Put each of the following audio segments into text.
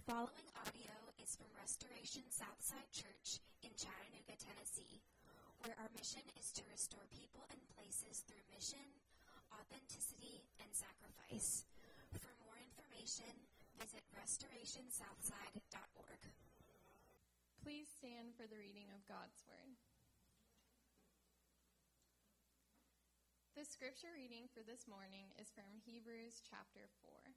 The following audio is from Restoration Southside Church in Chattanooga, Tennessee, where our mission is to restore people and places through mission, authenticity, and sacrifice. For more information, visit restorationsouthside.org. Please stand for the reading of God's Word. The scripture reading for this morning is from Hebrews chapter 4.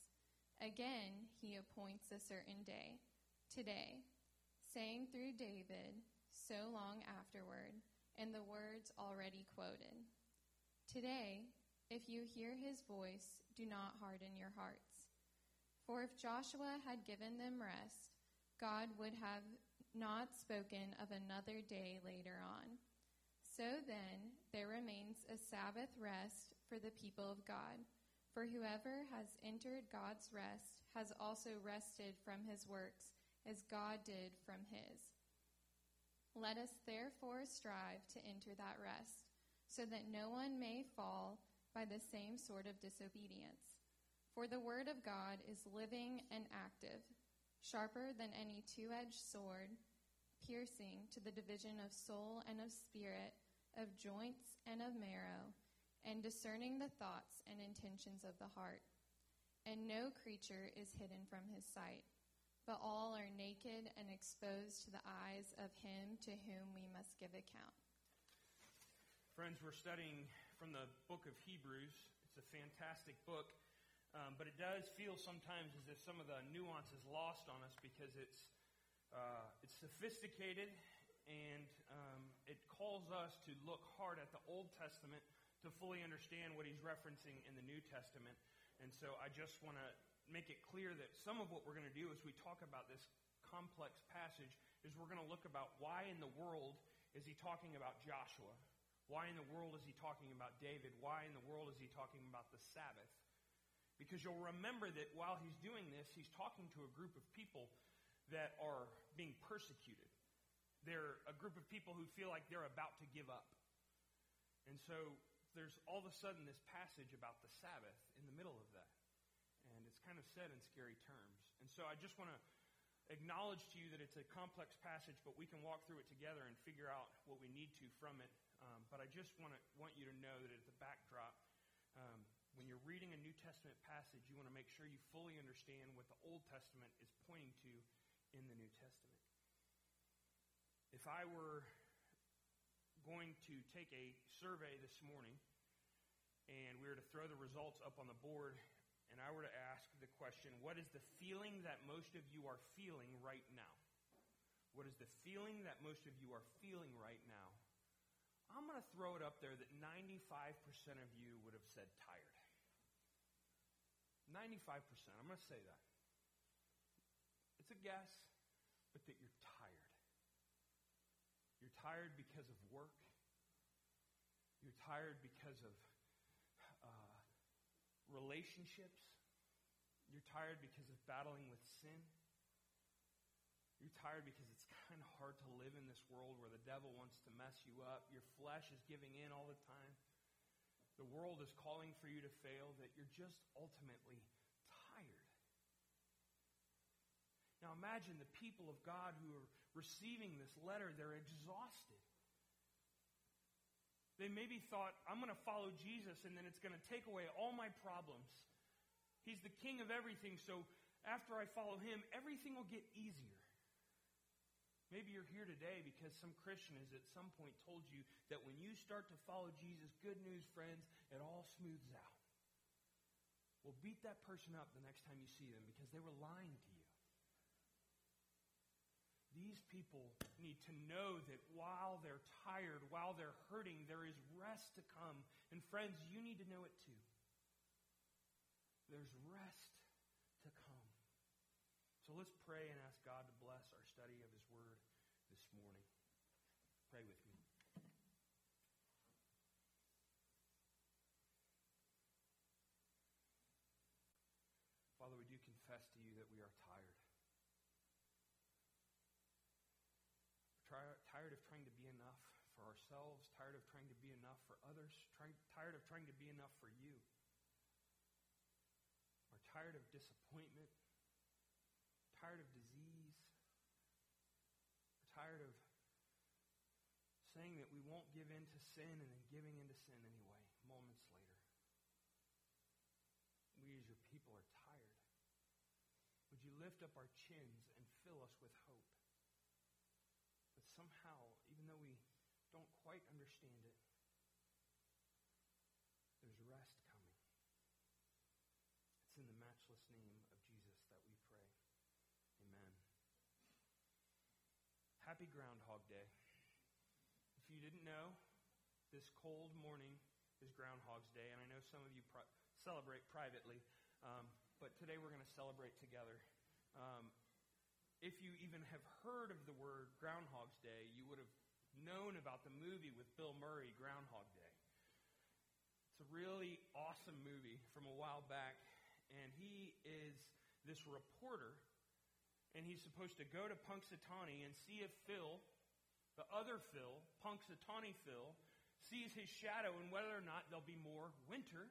Again, he appoints a certain day, today, saying through David so long afterward, in the words already quoted Today, if you hear his voice, do not harden your hearts. For if Joshua had given them rest, God would have not spoken of another day later on. So then, there remains a Sabbath rest for the people of God. For whoever has entered God's rest has also rested from his works, as God did from his. Let us therefore strive to enter that rest, so that no one may fall by the same sort of disobedience. For the word of God is living and active, sharper than any two edged sword, piercing to the division of soul and of spirit, of joints and of marrow and discerning the thoughts and intentions of the heart. And no creature is hidden from his sight, but all are naked and exposed to the eyes of him to whom we must give account. Friends, we're studying from the book of Hebrews. It's a fantastic book, um, but it does feel sometimes as if some of the nuance is lost on us because it's uh, it's sophisticated and um, it calls us to look hard at the Old Testament to fully understand what he's referencing in the New Testament. And so I just want to make it clear that some of what we're going to do as we talk about this complex passage is we're going to look about why in the world is he talking about Joshua? Why in the world is he talking about David? Why in the world is he talking about the Sabbath? Because you'll remember that while he's doing this, he's talking to a group of people that are being persecuted. They're a group of people who feel like they're about to give up. And so there's all of a sudden this passage about the Sabbath in the middle of that. And it's kind of said in scary terms. And so I just want to acknowledge to you that it's a complex passage, but we can walk through it together and figure out what we need to from it. Um, but I just want to want you to know that at the backdrop, um, when you're reading a New Testament passage, you want to make sure you fully understand what the Old Testament is pointing to in the New Testament. If I were going to take a survey this morning, and we were to throw the results up on the board, and I were to ask the question, what is the feeling that most of you are feeling right now? What is the feeling that most of you are feeling right now? I'm going to throw it up there that 95% of you would have said tired. 95%. I'm going to say that. It's a guess, but that you're you're tired because of work. You're tired because of uh, relationships. You're tired because of battling with sin. You're tired because it's kind of hard to live in this world where the devil wants to mess you up. Your flesh is giving in all the time. The world is calling for you to fail, that you're just ultimately tired. Now imagine the people of God who are receiving this letter, they're exhausted. They maybe thought, I'm going to follow Jesus and then it's going to take away all my problems. He's the king of everything, so after I follow him, everything will get easier. Maybe you're here today because some Christian has at some point told you that when you start to follow Jesus, good news, friends, it all smooths out. Well, beat that person up the next time you see them because they were lying to you. These people need to know that while they're tired, while they're hurting, there is rest to come. And friends, you need to know it too. There's rest to come. So let's pray and ask God to bless our study of His Word this morning. Pray with me. Father, we do confess to you that we are tired. We're tired of trying to be enough for ourselves, tired of trying to be enough for others, trying, tired of trying to be enough for you. We're tired of disappointment, tired of disease. We're tired of saying that we won't give in to sin and then giving in to sin anyway, moments later. We as your people are tired. Would you lift up our chins and fill us with hope? But somehow, don't quite understand it, there's rest coming. It's in the matchless name of Jesus that we pray. Amen. Happy Groundhog Day. If you didn't know, this cold morning is Groundhog's Day, and I know some of you pri- celebrate privately, um, but today we're going to celebrate together. Um, if you even have heard of the word Groundhog's Day, you would have known about the movie with Bill Murray, Groundhog Day. It's a really awesome movie from a while back, and he is this reporter, and he's supposed to go to Punxsutawney and see if Phil, the other Phil, Punxsutawney Phil, sees his shadow and whether or not there'll be more winter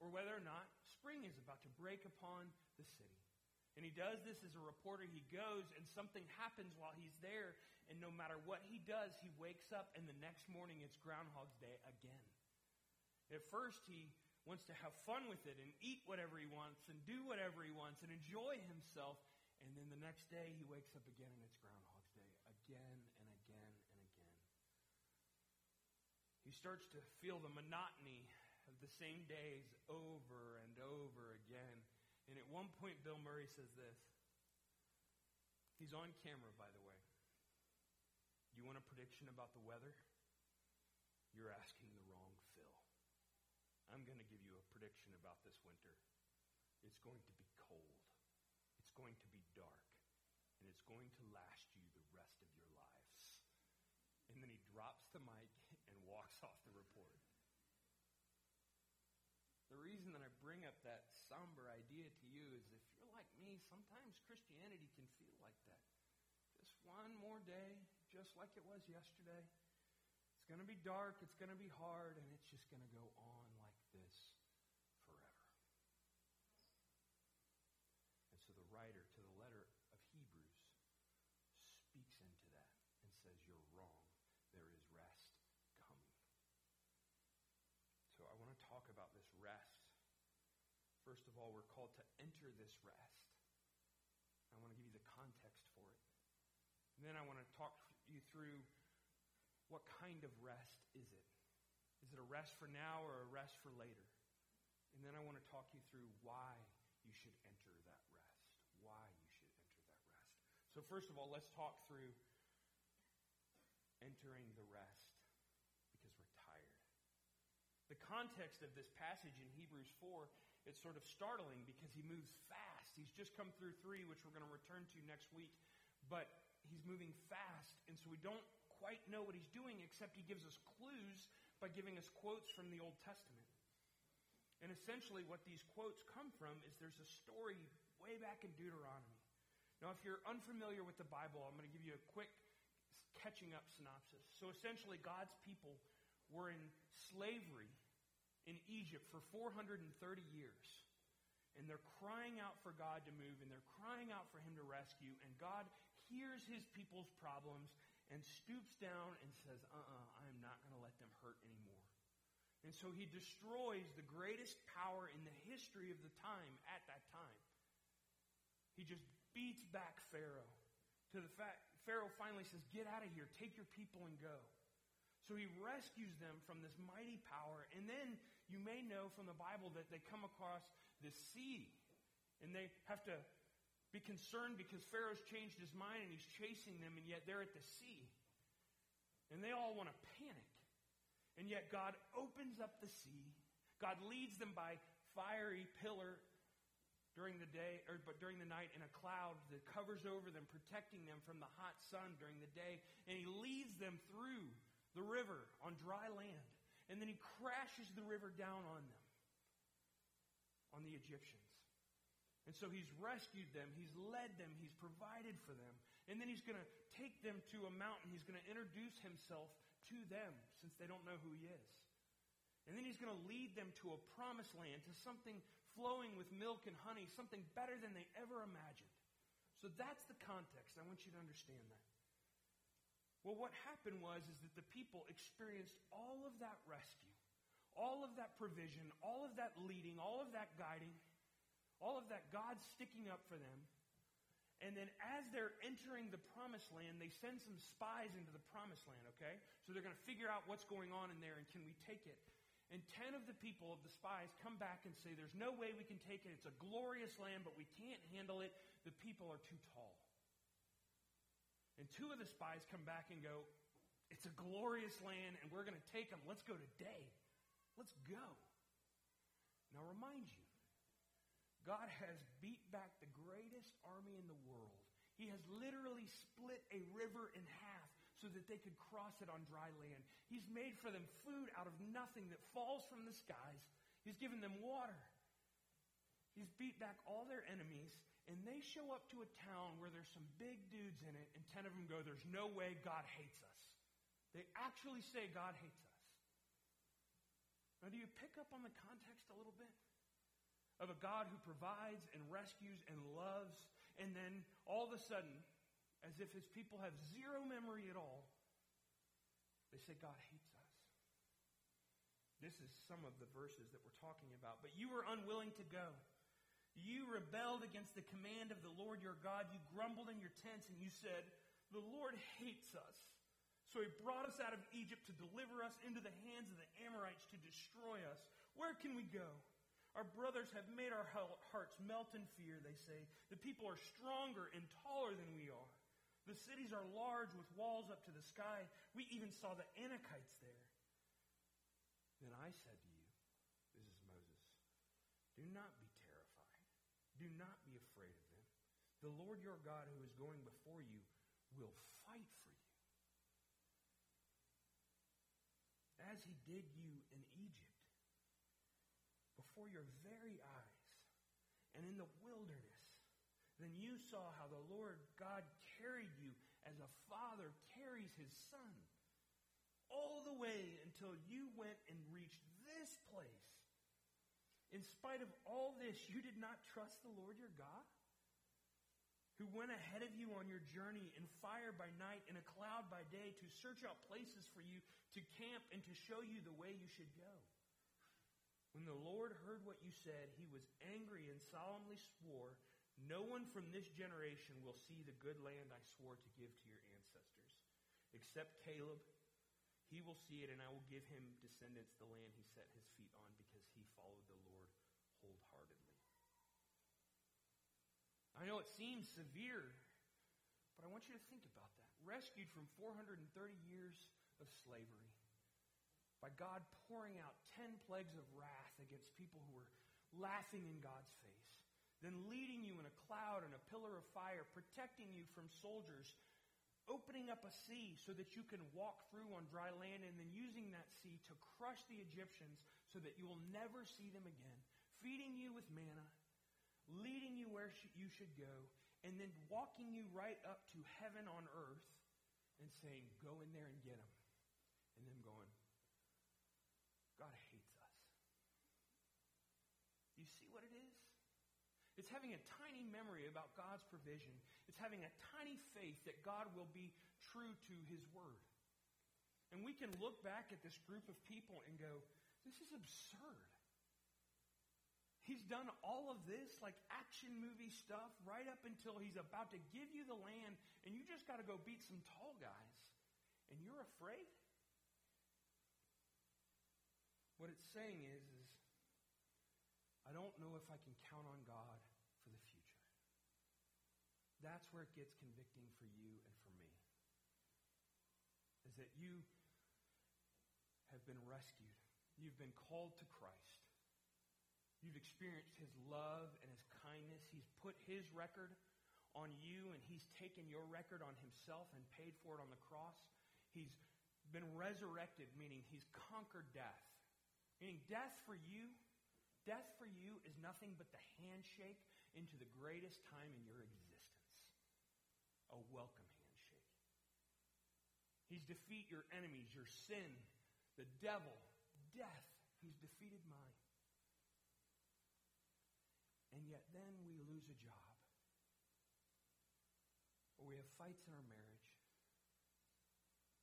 or whether or not spring is about to break upon the city. And he does this as a reporter. He goes, and something happens while he's there. And no matter what he does, he wakes up, and the next morning it's Groundhog's Day again. At first, he wants to have fun with it and eat whatever he wants and do whatever he wants and enjoy himself. And then the next day, he wakes up again, and it's Groundhog's Day again and again and again. He starts to feel the monotony of the same days over and over again. And at one point, Bill Murray says this. He's on camera, by the way. You want a prediction about the weather? You're asking the wrong Phil. I'm going to give you a prediction about this winter. It's going to be cold. It's going to be dark. And it's going to last you the rest of your lives. And then he drops the mic and walks off the report. The reason that I bring up that somber idea to you is if you're like me, sometimes Christianity can feel like that. Just one more day, just like it was yesterday. It's going to be dark, it's going to be hard, and it's just going to go on like this forever. And so the writer to the letter of Hebrews speaks into that and says, You're wrong. There is rest coming. So I want to talk about this rest. First of all, we're called to enter this rest. I want to give you the context for it. And then I want to talk through what kind of rest is it? Is it a rest for now or a rest for later? And then I want to talk you through why you should enter that rest. Why you should enter that rest. So, first of all, let's talk through entering the rest because we're tired. The context of this passage in Hebrews 4 it's sort of startling because he moves fast. He's just come through 3, which we're going to return to next week, but he's moving fast, and so we don't quite know what he's doing except he gives us clues by giving us quotes from the Old Testament. And essentially, what these quotes come from is there's a story way back in Deuteronomy. Now, if you're unfamiliar with the Bible, I'm going to give you a quick catching up synopsis. So essentially, God's people were in slavery in Egypt for 430 years. And they're crying out for God to move, and they're crying out for Him to rescue. And God hears His people's problems and stoops down and says, uh uh-uh, uh, I am not going to let them hurt anymore. And so He destroys the greatest power in the history of the time at that time. He just beats back Pharaoh to the fact Pharaoh finally says, Get out of here, take your people and go. So he rescues them from this mighty power. And then you may know from the Bible that they come across the sea. And they have to be concerned because Pharaoh's changed his mind and he's chasing them, and yet they're at the sea. And they all want to panic. And yet God opens up the sea. God leads them by fiery pillar during the day, or but during the night in a cloud that covers over them, protecting them from the hot sun during the day, and he leads them through the river on dry land, and then he crashes the river down on them, on the Egyptians. And so he's rescued them, he's led them, he's provided for them, and then he's going to take them to a mountain. He's going to introduce himself to them since they don't know who he is. And then he's going to lead them to a promised land, to something flowing with milk and honey, something better than they ever imagined. So that's the context. I want you to understand that. Well, what happened was is that the people experienced all of that rescue, all of that provision, all of that leading, all of that guiding, all of that God sticking up for them. And then as they're entering the promised land, they send some spies into the promised land, okay? So they're going to figure out what's going on in there and can we take it. And ten of the people of the spies come back and say, There's no way we can take it. It's a glorious land, but we can't handle it. The people are too tall. And two of the spies come back and go, It's a glorious land, and we're going to take them. Let's go today. Let's go. Now, remind you, God has beat back the greatest army in the world. He has literally split a river in half so that they could cross it on dry land. He's made for them food out of nothing that falls from the skies. He's given them water. He's beat back all their enemies, and they show up to a town where there's some big dudes in it, and ten of them go, There's no way God hates us. They actually say God hates us. Now, do you pick up on the context a little bit? Of a God who provides and rescues and loves, and then all of a sudden, as if his people have zero memory at all, they say God hates us. This is some of the verses that we're talking about. But you were unwilling to go. You rebelled against the command of the Lord your God. You grumbled in your tents and you said, The Lord hates us. So he brought us out of Egypt to deliver us into the hands of the Amorites to destroy us. Where can we go? Our brothers have made our hearts melt in fear, they say. The people are stronger and taller than we are. The cities are large with walls up to the sky. We even saw the Anakites there. Then I said to you, This is Moses, do not be terrified. Do not be afraid of them. The Lord your God, who is going before you, will fight for you. As he did you before your very eyes, and in the wilderness then you saw how the Lord God carried you as a father carries his son all the way until you went and reached this place. In spite of all this, you did not trust the Lord your God, who went ahead of you on your journey in fire by night and a cloud by day to search out places for you to camp and to show you the way you should go. When the Lord heard what you said, he was angry and solemnly swore no one from this generation will see the good land I swore to give to your ancestors, except Caleb. He will see it, and I will give him descendants the land he set his feet on because he followed the Lord wholeheartedly. I know it seems severe, but I want you to think about that. Rescued from 430 years of slavery by God pouring out 10 plagues of wrath against people who were laughing in God's face then leading you in a cloud and a pillar of fire, protecting you from soldiers, opening up a sea so that you can walk through on dry land, and then using that sea to crush the Egyptians so that you will never see them again, feeding you with manna, leading you where you should go, and then walking you right up to heaven on earth and saying, Go in there and get them. And them going, God hates us. Do you see what it is? It's having a tiny memory about God's provision. It's having a tiny faith that God will be true to his word. And we can look back at this group of people and go, this is absurd. He's done all of this, like action movie stuff, right up until he's about to give you the land, and you just got to go beat some tall guys. And you're afraid? What it's saying is, is I don't know if I can count on God for the future. That's where it gets convicting for you and for me. Is that you have been rescued. You've been called to Christ. You've experienced his love and his kindness. He's put his record on you and he's taken your record on himself and paid for it on the cross. He's been resurrected, meaning he's conquered death. Meaning death for you, death for you is nothing but the handshake into the greatest time in your existence. A welcome handshake. He's defeat your enemies, your sin, the devil, death. He's defeated mine. And yet then we lose a job. Or we have fights in our marriage.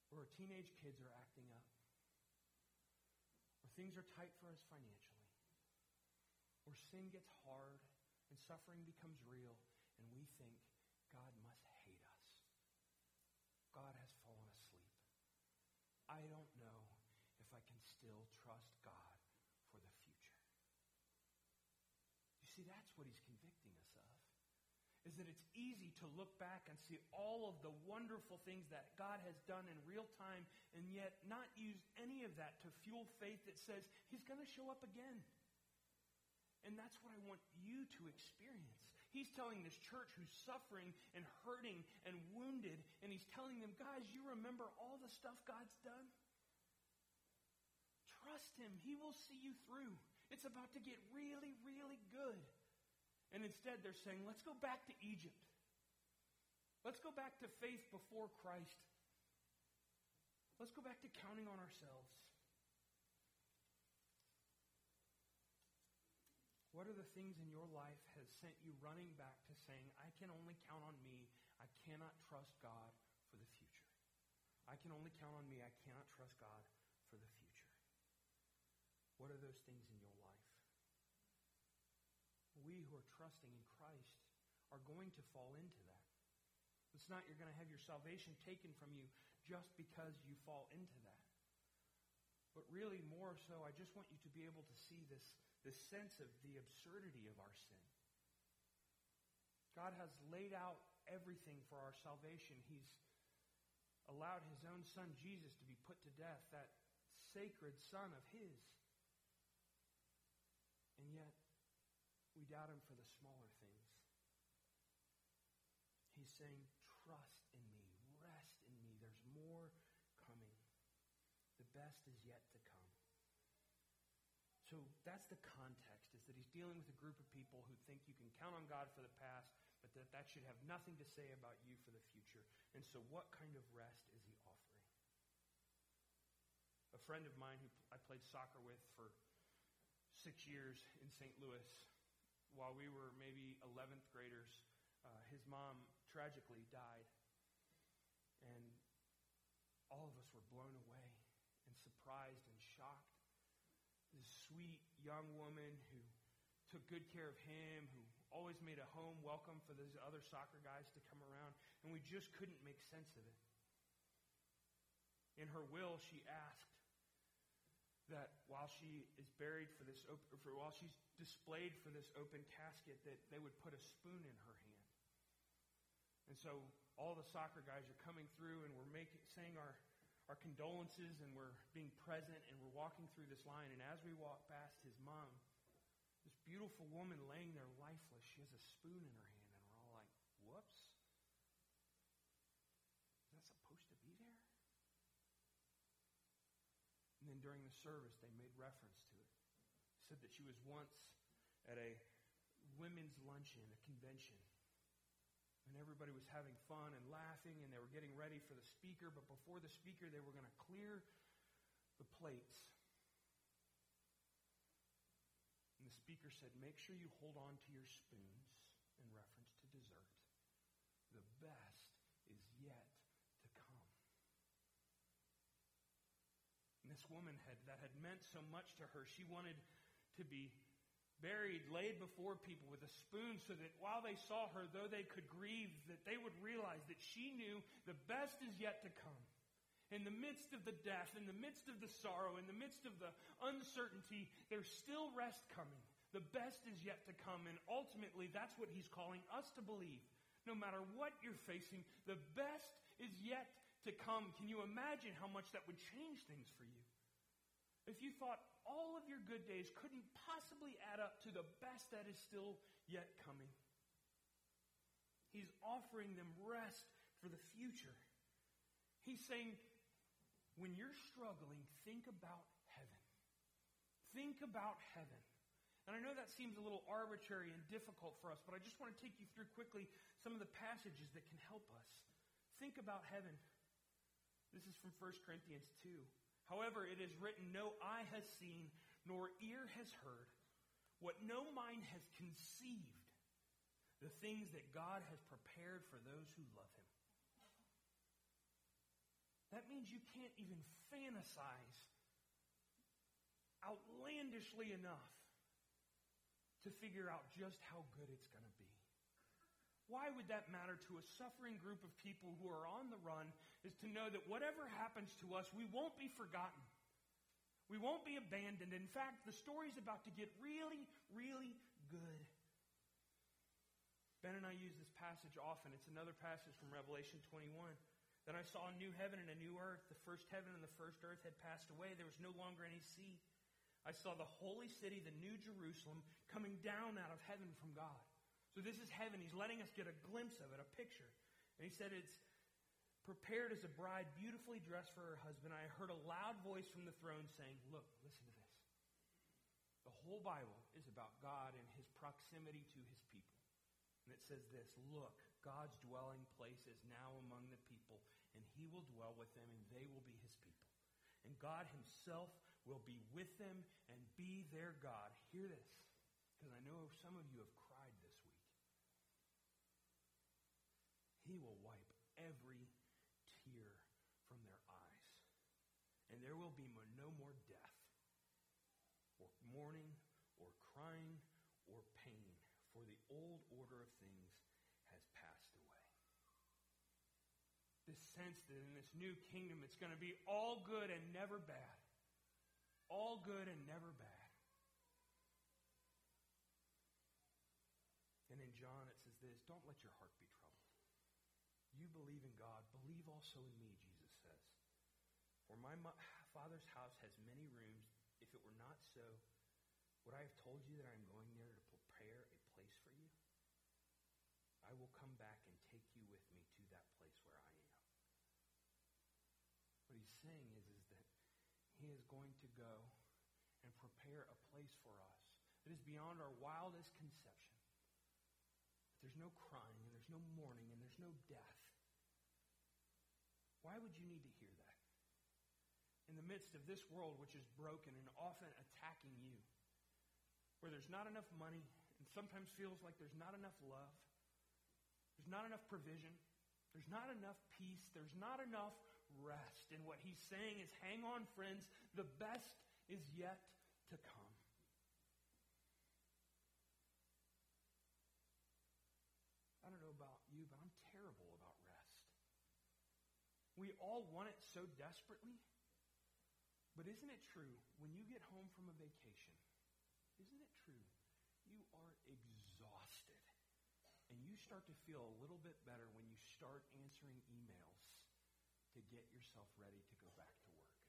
Or our teenage kids are acting up. Or things are tight for us financially. Or sin gets hard and suffering becomes real and we think God must hate us. God has fallen asleep. I don't know if I can still trust God for the future. You see, that's what he's convicting us of. Is that it's easy to look back and see all of the wonderful things that God has done in real time and yet not use any of that to fuel faith that says he's going to show up again. And that's what I want you to experience. He's telling this church who's suffering and hurting and wounded, and he's telling them, guys, you remember all the stuff God's done? Trust him. He will see you through. It's about to get really, really good. And instead, they're saying, let's go back to Egypt. Let's go back to faith before Christ. Let's go back to counting on ourselves. What are the things in your life has sent you running back to saying, I can only count on me. I cannot trust God for the future. I can only count on me. I cannot trust God for the future. What are those things in your life? We who are trusting in Christ are going to fall into that. It's not you're going to have your salvation taken from you just because you fall into that. But really, more so, I just want you to be able to see this the sense of the absurdity of our sin. God has laid out everything for our salvation. He's allowed his own son, Jesus, to be put to death, that sacred son of his. And yet, we doubt him for the smaller things. He's saying, trust in me, rest in me. There's more coming. The best is yet to come. So that's the context, is that he's dealing with a group of people who think you can count on God for the past, but that that should have nothing to say about you for the future. And so what kind of rest is he offering? A friend of mine who I played soccer with for six years in St. Louis, while we were maybe 11th graders, uh, his mom tragically died. And all of us were blown away and surprised and shocked sweet young woman who took good care of him, who always made a home welcome for those other soccer guys to come around, and we just couldn't make sense of it. In her will, she asked that while she is buried for this, op- for while she's displayed for this open casket, that they would put a spoon in her hand. And so all the soccer guys are coming through, and we're making, saying our our condolences and we're being present and we're walking through this line. And as we walk past his mom, this beautiful woman laying there lifeless, she has a spoon in her hand, and we're all like, whoops. Is that supposed to be there? And then during the service, they made reference to it. Said that she was once at a women's luncheon, a convention, everybody was having fun and laughing, and they were getting ready for the speaker. But before the speaker, they were going to clear the plates. And the speaker said, Make sure you hold on to your spoons in reference to dessert. The best is yet to come. And this woman had that had meant so much to her. She wanted to be buried, laid before people with a spoon so that while they saw her, though they could grieve, that they would realize that she knew the best is yet to come. In the midst of the death, in the midst of the sorrow, in the midst of the uncertainty, there's still rest coming. The best is yet to come. And ultimately, that's what he's calling us to believe. No matter what you're facing, the best is yet to come. Can you imagine how much that would change things for you? If you thought all of your good days couldn't possibly add up to the best that is still yet coming, he's offering them rest for the future. He's saying, when you're struggling, think about heaven. Think about heaven. And I know that seems a little arbitrary and difficult for us, but I just want to take you through quickly some of the passages that can help us. Think about heaven. This is from 1 Corinthians 2. However, it is written, No eye has seen, nor ear has heard, what no mind has conceived, the things that God has prepared for those who love him. That means you can't even fantasize outlandishly enough to figure out just how good it's going to be. Why would that matter to a suffering group of people who are on the run is to know that whatever happens to us, we won't be forgotten. We won't be abandoned. In fact, the story's about to get really, really good. Ben and I use this passage often. It's another passage from Revelation 21. Then I saw a new heaven and a new earth. The first heaven and the first earth had passed away. There was no longer any sea. I saw the holy city, the new Jerusalem, coming down out of heaven from God. So this is heaven. He's letting us get a glimpse of it, a picture. And he said it's prepared as a bride beautifully dressed for her husband. I heard a loud voice from the throne saying, Look, listen to this. The whole Bible is about God and his proximity to his people. And it says this Look, God's dwelling place is now among the people, and he will dwell with them, and they will be his people. And God himself will be with them and be their God. Hear this, because I know some of you have cried this week. He will wipe every tear from their eyes, and there will be no more death, or mourning, or crying, or pain, for the old order of things has passed away. this sense that in this new kingdom it's going to be all good and never bad. All good and never bad. And in John it says this Don't let your heart believe in God, believe also in me, Jesus says. For my Father's house has many rooms. If it were not so, would I have told you that I am going there to prepare a place for you? I will come back and take you with me to that place where I am. What he's saying is, is that he is going to go and prepare a place for us that is beyond our wildest conception. There's no crying, and there's no mourning, and there's no death. Why would you need to hear that? In the midst of this world, which is broken and often attacking you, where there's not enough money, and sometimes feels like there's not enough love, there's not enough provision, there's not enough peace, there's not enough rest. And what he's saying is hang on, friends, the best is yet to come. I don't know about you, but I'm terrible about rest. We all want it so desperately. But isn't it true when you get home from a vacation? Isn't it true? You are exhausted. And you start to feel a little bit better when you start answering emails to get yourself ready to go back to work.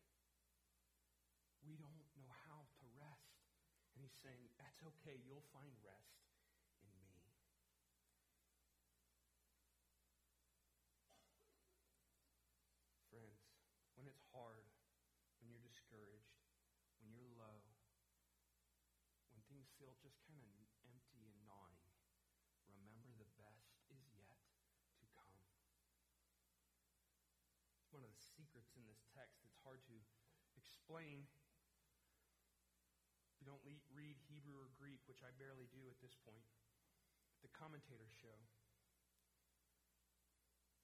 We don't know how to rest. And he's saying, that's okay. You'll find rest in me. Friends, when it's hard, when you're discouraged, when you're low, when things feel just kind of empty and gnawing, remember the best is yet to come. one of the secrets in this text that's hard to explain. If you don't read Hebrew or Greek, which I barely do at this point, the commentators show.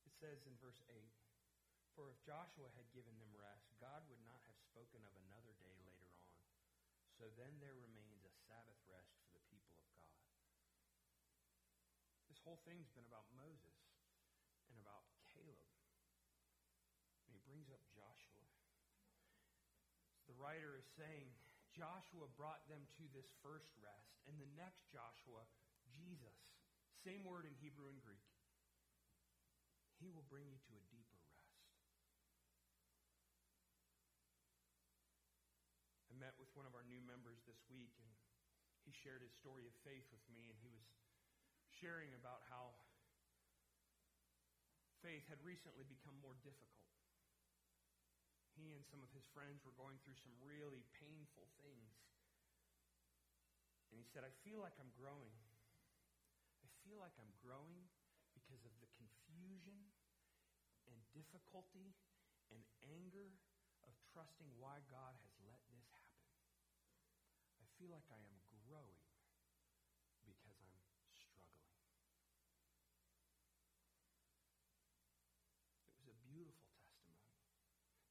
It says in verse 8 For if Joshua had given them rest, God would not have spoken of another day later on. So then there remains a Sabbath rest for the whole thing's been about Moses and about Caleb. And he brings up Joshua. The writer is saying Joshua brought them to this first rest, and the next Joshua, Jesus, same word in Hebrew and Greek, he will bring you to a deeper rest. I met with one of our new members this week, and he shared his story of faith with me, and he was sharing about how faith had recently become more difficult. He and some of his friends were going through some really painful things. And he said, I feel like I'm growing. I feel like I'm growing because of the confusion and difficulty and anger of trusting why God has let this happen. I feel like I am growing because I'm struggling. It was a beautiful testimony.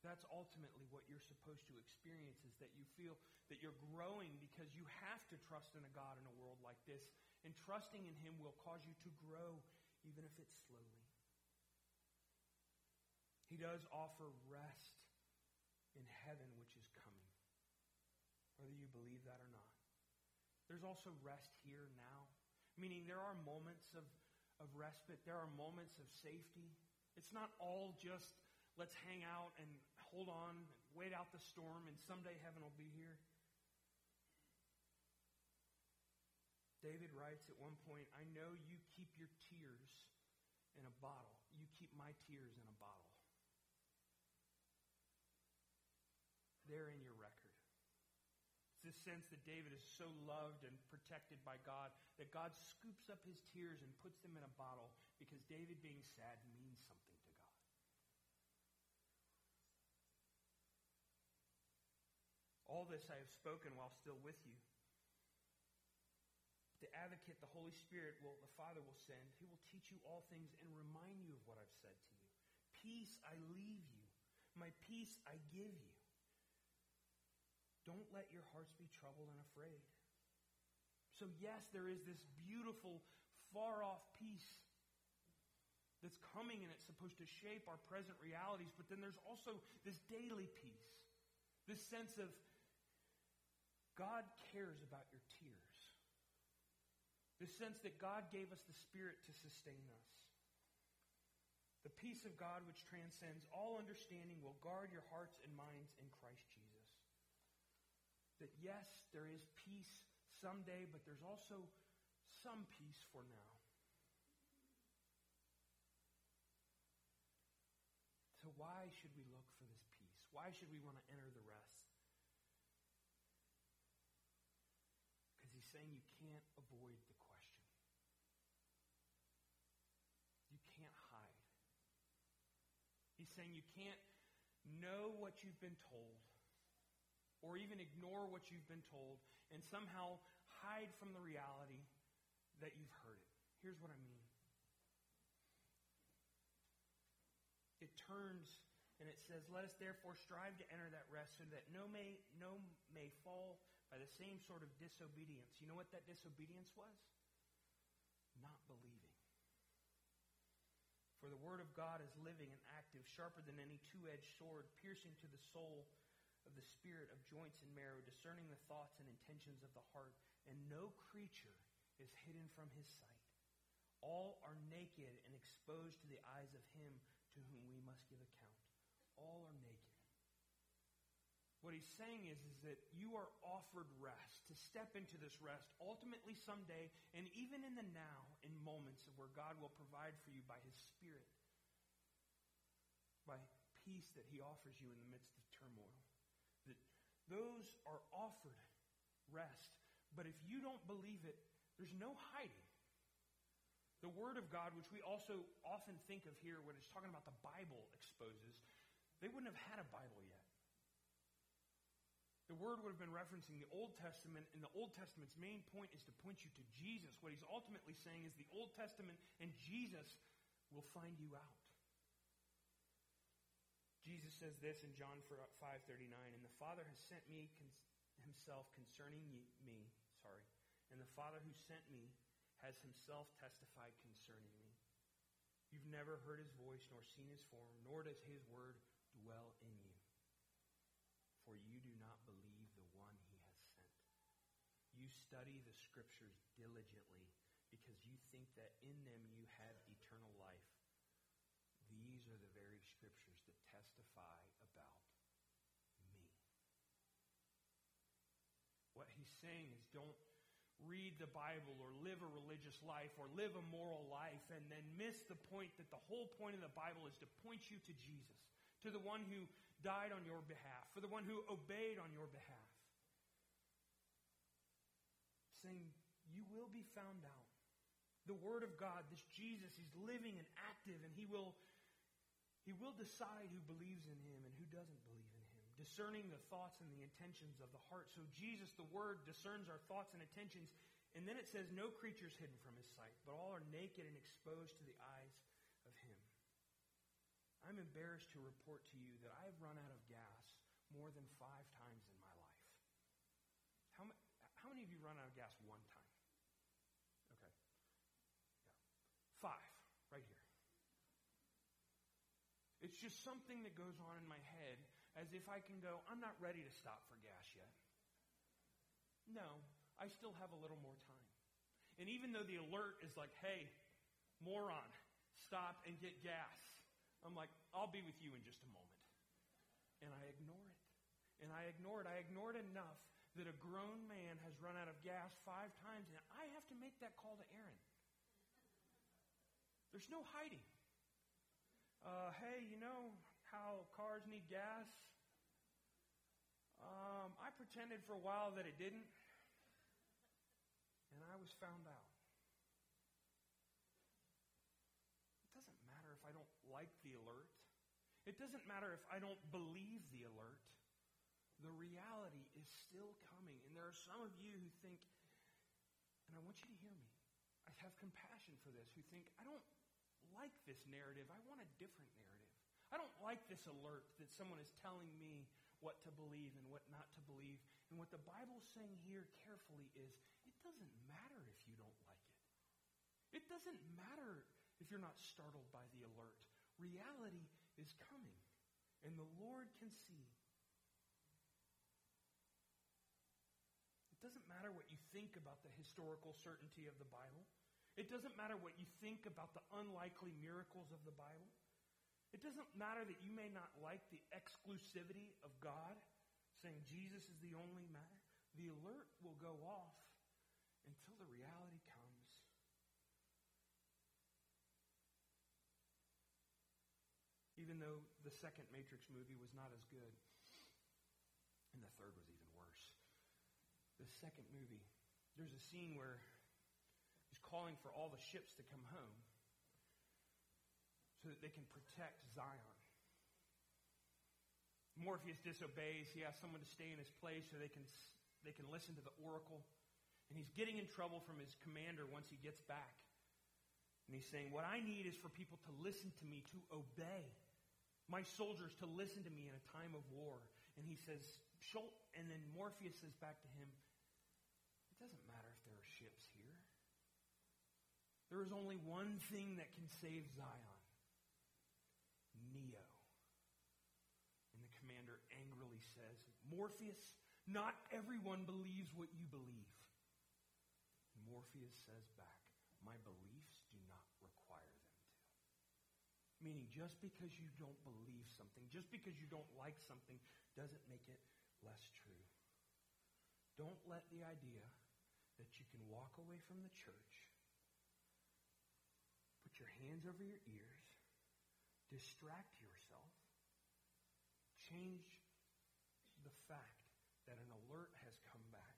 That's ultimately what you're supposed to experience is that you feel that you're growing because you have to trust in a God in a world like this. And trusting in Him will cause you to grow, even if it's slowly. He does offer rest in heaven, which is coming, whether you believe that or not. There's also rest here now, meaning there are moments of, of respite, there are moments of safety. It's not all just let's hang out and hold on, and wait out the storm, and someday heaven will be here. David writes at one point, I know you keep your tears in a bottle. You keep my tears in a bottle. They're in your this sense that David is so loved and protected by God that God scoops up his tears and puts them in a bottle because David being sad means something to God. All this I have spoken while still with you. The advocate, the Holy Spirit, will the Father will send. He will teach you all things and remind you of what I've said to you. Peace I leave you. My peace I give you. Don't let your hearts be troubled and afraid. So, yes, there is this beautiful, far off peace that's coming and it's supposed to shape our present realities, but then there's also this daily peace, this sense of God cares about your tears, this sense that God gave us the Spirit to sustain us. The peace of God, which transcends all understanding, will guard your hearts and minds in Christ Jesus that yes, there is peace someday, but there's also some peace for now. So, why should we look for this peace? Why should we want to enter the rest? Because he's saying you can't avoid the question, you can't hide. He's saying you can't know what you've been told or even ignore what you've been told and somehow hide from the reality that you've heard it. Here's what I mean it turns and it says, Let us therefore strive to enter that rest so that no may, no may fall by the same sort of disobedience. You know what that disobedience was? Not believing. For the word of God is living and active, sharper than any two edged sword, piercing to the soul of the spirit of joints and marrow, discerning the thoughts and intentions of the heart, and no creature is hidden from his sight. All are naked and exposed to the eyes of him to whom we must give account. All are naked. What he's saying is, is that you are offered rest, to step into this rest, ultimately someday, and even in the now, in moments of where God will provide for you by his Spirit, by peace that he offers you in the midst of turmoil. Those are offered rest. But if you don't believe it, there's no hiding. The Word of God, which we also often think of here when it's talking about the Bible exposes, they wouldn't have had a Bible yet. The Word would have been referencing the Old Testament, and the Old Testament's main point is to point you to Jesus. What he's ultimately saying is the Old Testament and Jesus will find you out. Jesus says this in John 5:39, uh, and the Father has sent me himself concerning me, sorry, and the Father who sent me has himself testified concerning me. You've never heard his voice nor seen his form, nor does his word dwell in you. For you do not believe the one he has sent. You study the scriptures diligently because you think that in them you have eternal life. These are the very scriptures that testify about me. What he's saying is don't read the Bible or live a religious life or live a moral life and then miss the point that the whole point of the Bible is to point you to Jesus, to the one who died on your behalf, for the one who obeyed on your behalf. Saying, You will be found out. The Word of God, this Jesus, He's living and active, and He will, he will decide who believes in Him and who doesn't believe in Him, discerning the thoughts and the intentions of the heart. So Jesus, the Word, discerns our thoughts and intentions. And then it says, No creature is hidden from His sight, but all are naked and exposed to the eyes of Him. I'm embarrassed to report to you that I've run out of gas more than five times in my life. How, how many of you run out of gas one time? Okay. Yeah. Five, right here. It's just something that goes on in my head as if I can go, I'm not ready to stop for gas yet. No, I still have a little more time. And even though the alert is like, hey, moron, stop and get gas, I'm like, I'll be with you in just a moment. And I ignore it. And I ignore it. I ignore it enough that a grown man has run out of gas five times, and I have to make that call to Aaron. There's no hiding. Uh, hey, you know how cars need gas? Um, I pretended for a while that it didn't, and I was found out. It doesn't matter if I don't like the alert. It doesn't matter if I don't believe the alert. The reality is still coming. And there are some of you who think, and I want you to hear me, I have compassion for this, who think, I don't like this narrative. I want a different narrative. I don't like this alert that someone is telling me what to believe and what not to believe. And what the Bible's saying here carefully is it doesn't matter if you don't like it. It doesn't matter if you're not startled by the alert. Reality is coming, and the Lord can see. It doesn't matter what you think about the historical certainty of the Bible. It doesn't matter what you think about the unlikely miracles of the Bible. It doesn't matter that you may not like the exclusivity of God, saying Jesus is the only matter. The alert will go off until the reality comes. Even though the second Matrix movie was not as good, and the third was even worse. The second movie, there's a scene where calling for all the ships to come home so that they can protect Zion. Morpheus disobeys. He asks someone to stay in his place so they can, they can listen to the oracle. And he's getting in trouble from his commander once he gets back. And he's saying, What I need is for people to listen to me, to obey. My soldiers to listen to me in a time of war. And he says, and then Morpheus says back to him, It doesn't matter if there are ships here. There is only one thing that can save Zion Neo. And the commander angrily says, Morpheus, not everyone believes what you believe. Morpheus says back, My beliefs do not require them to. Meaning, just because you don't believe something, just because you don't like something, doesn't make it less true. Don't let the idea that you can walk away from the church, put your hands over your ears, distract yourself, change the fact that an alert has come back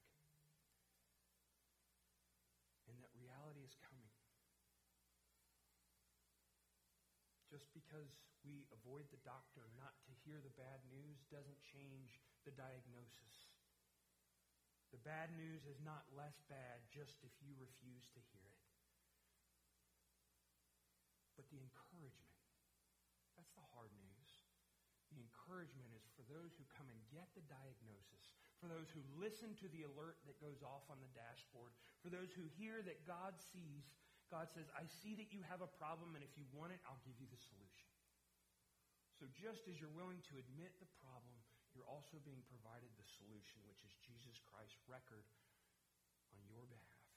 and that reality is coming. Just because we avoid the doctor not to hear the bad news doesn't change the diagnosis. The bad news is not less bad just if you refuse to hear it. But the encouragement, that's the hard news. The encouragement is for those who come and get the diagnosis, for those who listen to the alert that goes off on the dashboard, for those who hear that God sees. God says, I see that you have a problem, and if you want it, I'll give you the solution. So just as you're willing to admit the problem, you're also being provided the solution, which is Jesus Christ's record on your behalf.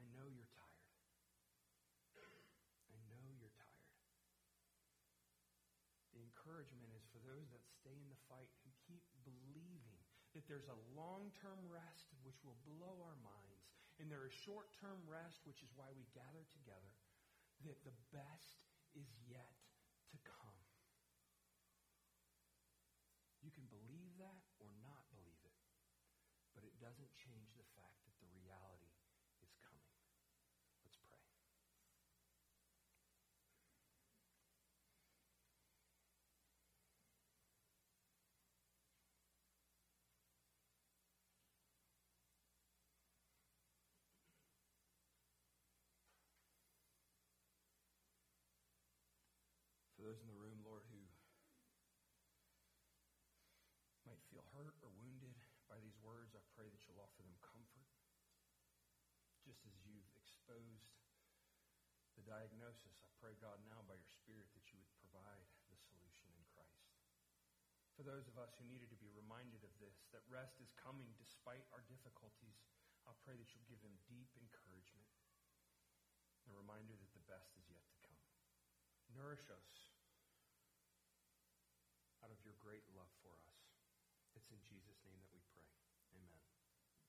I know you're tired. I know you're tired. The encouragement is for those that stay in the fight who keep believing that there's a long-term rest which will blow our minds, and there is short-term rest, which is why we gather together, that the best is yet to come. You can believe that or not believe it, but it doesn't change the fact that the reality is coming. Let's pray. For those in the room, Lord, who might feel hurt or wounded by these words, I pray that you'll offer them comfort. Just as you've exposed the diagnosis, I pray, God, now by your Spirit that you would provide the solution in Christ. For those of us who needed to be reminded of this, that rest is coming despite our difficulties, I pray that you'll give them deep encouragement, a reminder that the best is yet to come. Nourish us